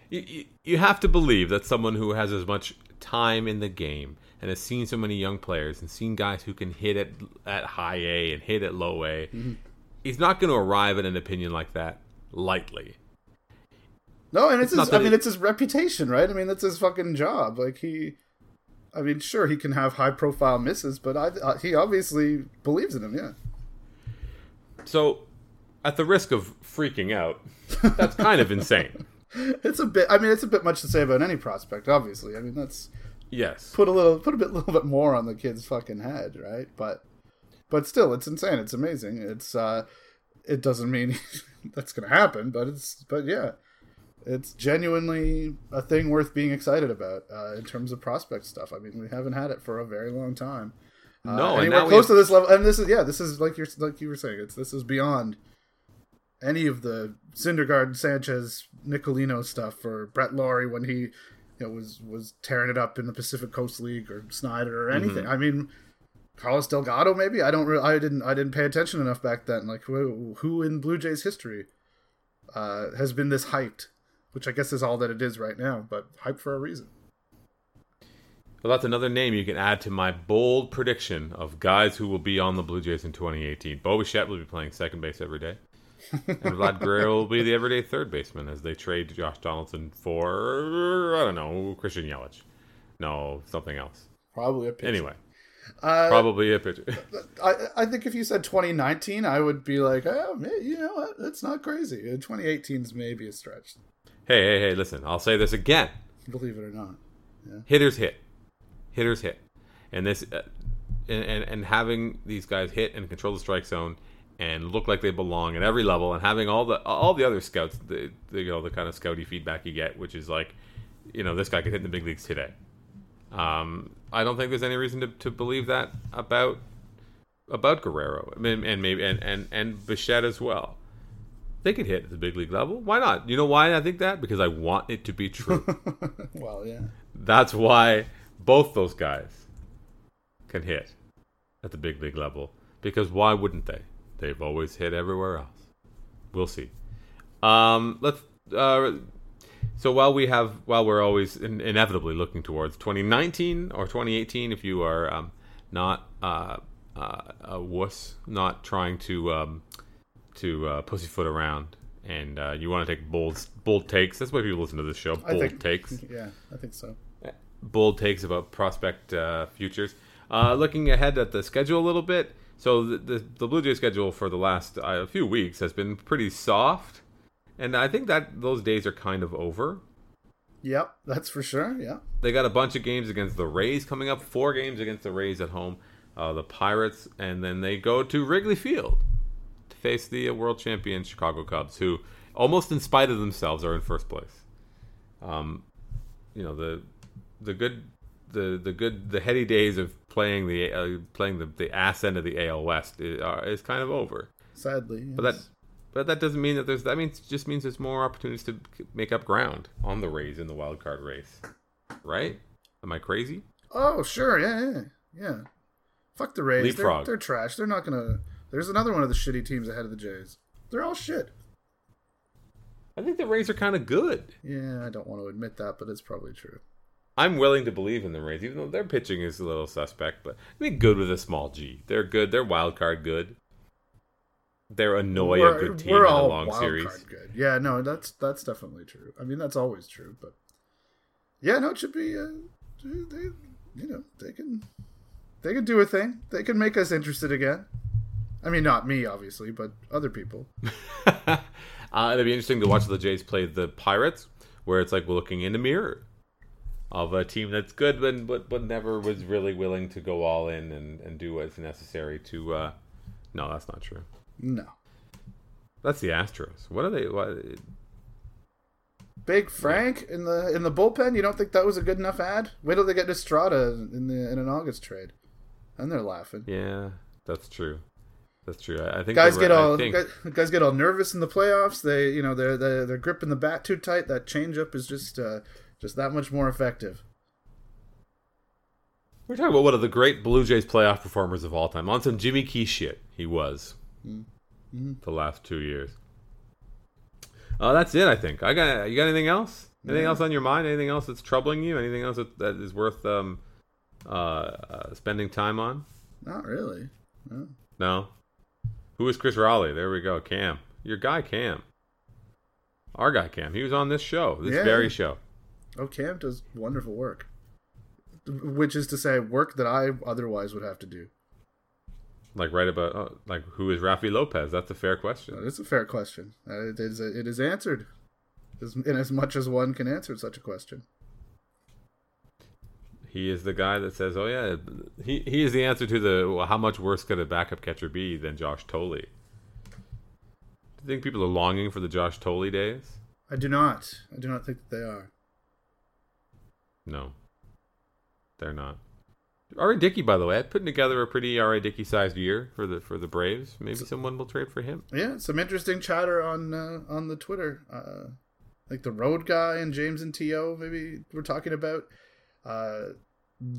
You, you, have to believe that someone who has as much time in the game and has seen so many young players and seen guys who can hit at at high A and hit at low A, Mm-hmm. he's not going to arrive at an opinion like that lightly. No, and it's, not his, I mean, it- it's his reputation, right? I mean, that's his fucking job. Like he, I mean, sure, he can have high profile misses, but I, uh, he obviously believes in him. Yeah. So, at the risk of freaking out, that's kind of insane. It's a bit. I mean, it's a bit much to say about any prospect. Obviously, I mean, that's Yes. put a little, put a bit, little bit more on the kid's fucking head, right? But, but still, it's insane. It's amazing. It's, uh, it doesn't mean that's gonna happen, but it's, but yeah, it's genuinely a thing worth being excited about uh, in terms of prospect stuff. I mean, we haven't had it for a very long time. Uh, No, and anywhere close have- to this level, and this is yeah, this is like you're like you were saying, it's this is beyond any of the Syndergaard, Sanchez, Nicolino stuff or Brett Lawrie when he you know was was tearing it up in the Pacific Coast League or Snider or anything. I mean, Carlos Delgado maybe I don't re- I didn't I didn't pay attention enough back then. Like who, who in Blue Jays history uh, has been this hyped, which I guess is all that it is right now, but hyped for a reason. Well, that's another name you can add to my bold prediction of guys who will be on the Blue Jays in 2018. Bo Bichette will be playing second base every day. And Vlad Guerrero will be the everyday third baseman as they trade Josh Donaldson for, I don't know, Christian Yelich. No, something else. Probably a pitcher. Anyway, uh, probably a pitcher. I, I think if you said 2019, I would be like, oh, man, you know what? That's not crazy. 2018 is maybe a stretch, hey, hey, hey, listen, I'll say this again. believe it or not. hitters hit, hitters hit, and this, uh, and, and and having these guys hit and control the strike zone and look like they belong at every level, and having all the all the other scouts, the, the you know the kind of scouty feedback you get, which is like, you know, this guy could hit in the big leagues today. Um, I don't think there's any reason to, to believe that about about Guerrero. I mean, and maybe and and and Bichette as well. They could hit at the big league level. Why not? You know why I think that? Because I want it to be true. well, yeah. That's why both those guys can hit at the big league level. Because why wouldn't they? They've always hit everywhere else. We'll see. Um, let's. Uh, so while we have, while we're always in, inevitably looking towards 2019 or 2018, if you are um, not uh, uh, a wuss, not trying to um, to uh, pussyfoot around, and uh, you want to take bold bold takes. That's why people listen to this show. Bold think takes Yeah, I think so. bold takes about prospect uh, futures. Uh, looking ahead at the schedule a little bit, so the the, the Blue Jays schedule for the last uh, few weeks has been pretty soft, and I think that those days are kind of over. Yep, that's for sure. Yeah. They got a bunch of games against the Rays coming up, four games against the Rays at home, uh, the Pirates, and then they go to Wrigley Field to face the uh, world champion Chicago Cubs, who almost in spite of themselves are in first place. Um, you know the the good the the good the heady days of playing the uh, playing the the ass end of the AL West is, uh, is kind of over. Sadly, But that but that doesn't mean that there's that means just means there's more opportunities to make up ground on the Rays in the wild card race. Right? Am I crazy? Oh, sure. Yeah, yeah, yeah. Fuck the Rays. They're, they're trash. They're not gonna. There's another one of the shitty teams ahead of the Jays. They're all shit. I think the Rays are kind of good. Yeah, I don't want to admit that, but it's probably true. I'm willing to believe in the Rays, even though their pitching is a little suspect. But I think good with a small G. They're good. They're wild card good. They're annoy a good team in a long wild series. card good. Yeah, no, that's that's definitely true. I mean, that's always true, but yeah, no, it should be. Uh, they, you know, they can they can do a thing. They can make us interested again. I mean, not me, obviously, but other people. uh, it'd be interesting to watch the Jays play the Pirates, where it's like we're looking in the mirror of a team that's good, but but, but never was really willing to go all in and, and do what's necessary to. Uh... No, that's not true. No, That's the Astros. What are they? What... Big Frank in the in the bullpen. You don't think that was a good enough ad? Wait till they get Estrada in the in an August trade, and they're laughing. Yeah, that's true. That's true. I, I think guys get right. All think- guys, guys get all nervous in the playoffs. They you know they're they're, they're gripping the bat too tight. That changeup is just uh, just that much more effective. We're talking about one of the great Blue Jays playoff performers of all time. On some Jimmy Key shit, he was Mm-hmm. the last two years. Uh, that's it. I think. I got. You got anything else? Anything Yeah. else on your mind? Anything else that's troubling you? Anything else that, that is worth um, uh, uh, spending time on? Not really. No. No. Who is Chris Rowley? There we go. Cam, your guy Cam. Our guy Cam. He was on this show, this Yeah. very show. Oh, Cam does wonderful work, which is to say, work that I otherwise would have to do. Like right about oh, like who is Rafi Lopez? That's a fair question. It's a fair question. It is it is answered, as, in as much as one can answer such a question. He is the guy that says, "Oh yeah, he he is the answer to the well, how much worse could a backup catcher be than Josh Thole." Do you think people are longing for the Josh Thole days? I do not. I do not think that they are. No, they're not. R.A. Dickey, by the way, putting together a pretty R.A. Dickey sized year for the for the Braves. Maybe someone will trade for him. Yeah, some interesting chatter on uh, on the Twitter. Uh, like the road guy and James and To maybe we're talking about uh,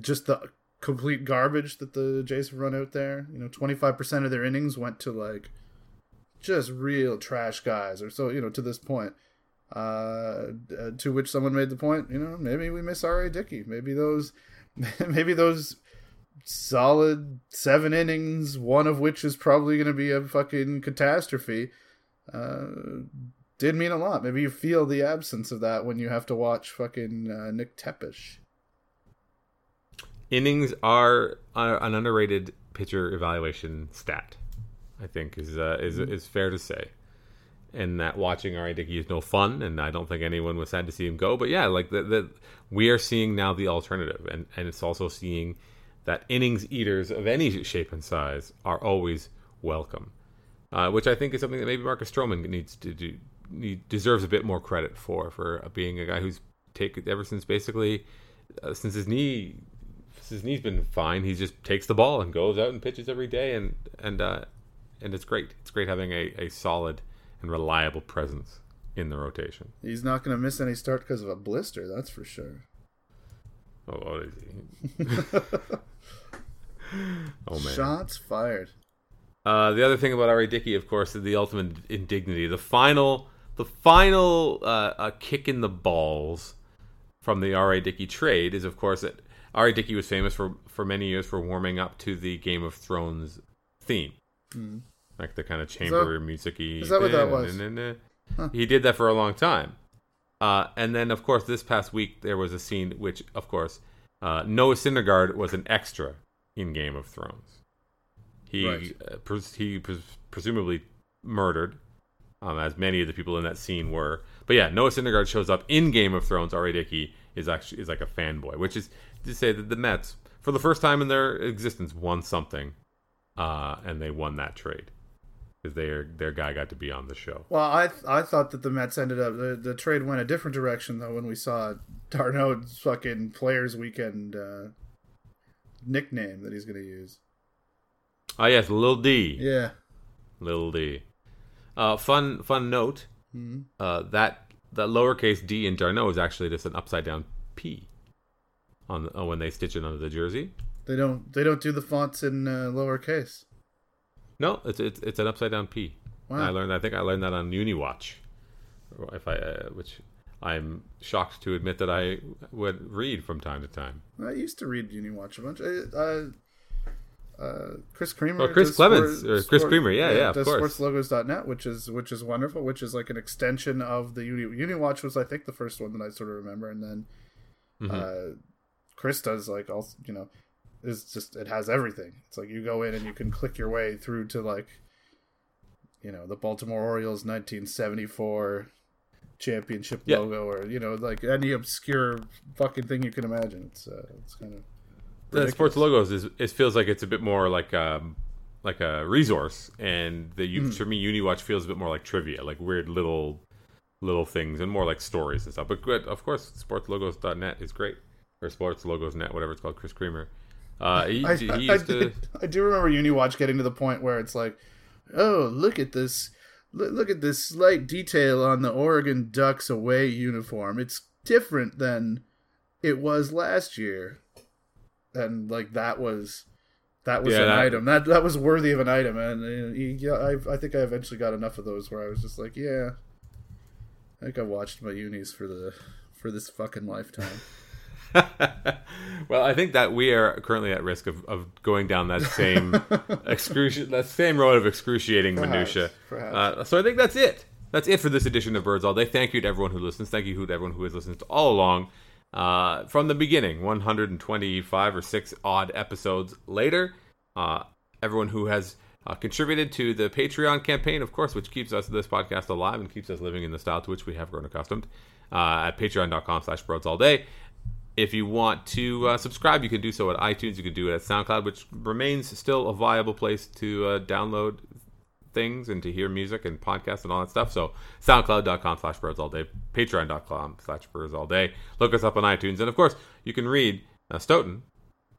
just the complete garbage that the Jays have run out there. You know, twenty five percent of their innings went to like just real trash guys, or so you know to this point. Uh, uh, to which someone made the point, you know, maybe we miss R.A. Dickey. Maybe those, maybe those solid seven innings, one of which is probably going to be a fucking catastrophe, uh, did mean a lot. Maybe you feel the absence of that when you have to watch fucking uh, Nick Tepesch. Innings are an underrated pitcher evaluation stat. I think is uh, is is fair to say. And that watching R.A. Is no fun, and I don't think anyone was sad to see him go. But yeah, like the, the we are seeing now the alternative, and and it's also seeing that innings eaters of any shape and size are always welcome, uh, which I think is something that maybe Marcus Stroman needs to do. He deserves a bit more credit for for being a guy who's taken ever since basically uh, since his knee his knee's been fine. He just takes the ball and goes out and pitches every day, and and uh, and it's great. It's great having a, a solid and reliable presence in the rotation. He's not going to miss any start because of a blister, that's for sure. Oh, oh, he? oh man. Shots fired. Uh, the other thing about R.A. Dickey, of course, is the ultimate indignity. The final, the final uh, kick in the balls from the R.A. Dickey trade is, of course, that R.A. Dickey was famous for for many years for warming up to the Game of Thrones theme, like the kind of chamber musicy. is that what that was? He did that for a long time, uh, and then, of course, this past week there was a scene which, of course, uh, Noah Syndergaard was an extra in Game of Thrones. He Right. uh, pres- he pres- presumably murdered, um, as many of the people in that scene were. But yeah, Noah Syndergaard shows up in Game of Thrones. R.A. Dickey is actually is like a fanboy, which is to say that the Mets, for the first time in their existence, won something, uh, and they won that trade because their their guy got to be on the show. Well, I I thought that the Mets ended up the, the trade went a different direction though when we saw d'Arnaud's fucking Players Weekend uh, nickname that he's gonna use. Ah, yes, Lil D. Yeah. Lil D. Uh, fun fun note. Mhm. Uh, that that lowercase d in Darno is actually just an upside down p on uh, when they stitch it onto the jersey. They don't they don't do the fonts in uh, lowercase. No, it's it's, it's an upside down p. Wow. I learned. I think I learned that on UniWatch, if I uh, which I'm shocked to admit that I would read from time to time. I used to read UniWatch a bunch. Uh, uh, uh, Chris Creamer. Oh, Chris Clemens, or Chris Creamer, yeah, yeah, of does course. sportslogos.net, which is which is wonderful, which is like an extension of the Uni UniWatch was I think the first one that I sort of remember, and then Mm-hmm. uh, Chris does like all you know is just it has everything. It's like you go in and you can click your way through to like you know the Baltimore Orioles 1974 championship Yeah. logo or you know like any obscure fucking thing you can imagine. It's uh, it's kind of the sports logos is it feels like it's a bit more like um like a resource and the you for me UniWatch feels a bit more like trivia like weird little little things and more like stories and stuff but good of course sportslogos.net is great or sports logos net whatever it's called Chris Creamer uh he, I, he I, to I do remember UniWatch getting to the point where it's like, oh, look at this, look, look at this slight detail on the Oregon Ducks away uniform. It's different than it was last year, and like that was that was Yeah, an that- item that that was worthy of an item, and uh, yeah, I I think I eventually got enough of those where I was just like, yeah, I think I watched my unis for the for this fucking lifetime. well, I think that we are currently at risk of, of going down that same excruci- that same road of excruciating Perhaps, minutia. perhaps. Uh, so I think that's it. That's it for this edition of Birds All Day. Thank you to everyone who listens. Thank you to everyone who has listened all along uh, from the beginning. 125 or six odd episodes later. Uh, everyone who has uh, contributed to the Patreon campaign, of course, which keeps us this podcast alive and keeps us living in the style to which we have grown accustomed. Uh, at patreon.com slash birds all day. If you want to uh, subscribe, you can do so at iTunes. You can do it at SoundCloud, which remains still a viable place to uh, download things and to hear music and podcasts and all that stuff. So SoundCloud.com slash birds all day, Patreon.com slash birds all day. Look us up on iTunes. And of course, you can read uh, Stoeten.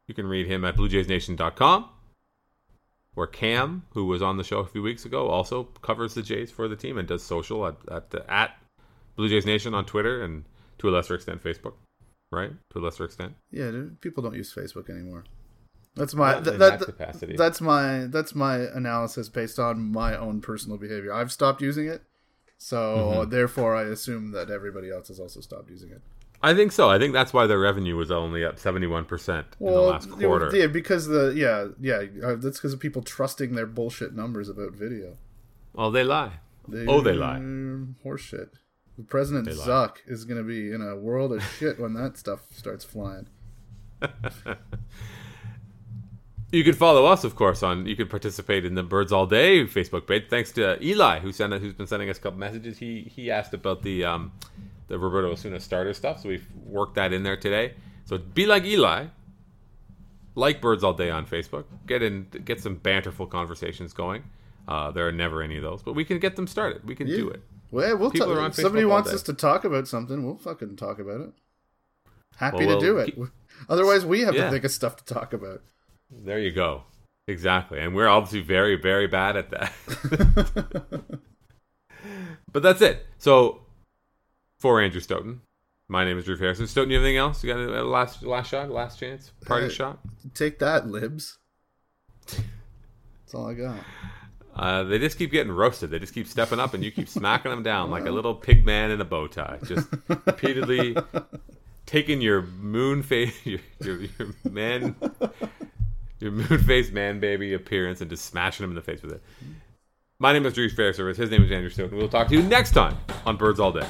You can read him at BlueJaysNation.com, where Cam, who was on the show a few weeks ago, also covers the Jays for the team and does social at, at, at Blue Jays Nation on Twitter and to a lesser extent Facebook, right? To a lesser extent. Yeah, dude, people don't use Facebook anymore. That's my th- that, that capacity. That's my that's my analysis based on my own personal behavior. I've stopped using it, so Mm-hmm. therefore I assume that everybody else has also stopped using it. I think so. I think that's why their revenue was only up 71% in the last you- quarter. yeah, because the yeah yeah uh, that's because of people trusting their bullshit numbers about video. Oh, they lie. They, Oh, they lie. Horseshit. President. Zuck is going to be in a world of shit when that stuff starts flying. You can follow us, of course, on. You can participate in the Birds All Day Facebook page. Thanks to Eli, who sent who's been sending us a couple messages. He he asked about the um, the Roberto Osuna starter stuff, so we've worked that in there today. So be like Eli, like Birds All Day on Facebook. Get in, get some banterful conversations going. Uh, there are never any of those, but we can get them started. We can do it. Well, we'll People talk. If somebody wants us to talk about something, we'll fucking talk about it. Happy Well, to do it. keep- Otherwise, we have Yeah. to think of stuff to talk about. There you go. Exactly. And we're obviously very, very bad at that. but that's it. So, for Andrew Stoeten, my name is Drew Harrison. Stoeten, you have anything else? You got a last last shot, last chance, parting Uh, shot? Take that, libs. That's all I got. Uh, they just keep getting roasted. They just keep stepping up, and you keep smacking them down like a little pig man in a bow tie, just repeatedly taking your moon face, your, your, your man, your moon face man baby appearance, and just smashing him in the face with it. My name is Drew Fairservice. His name is Andrew Stoeten. We'll talk to you next time on Birds All Day.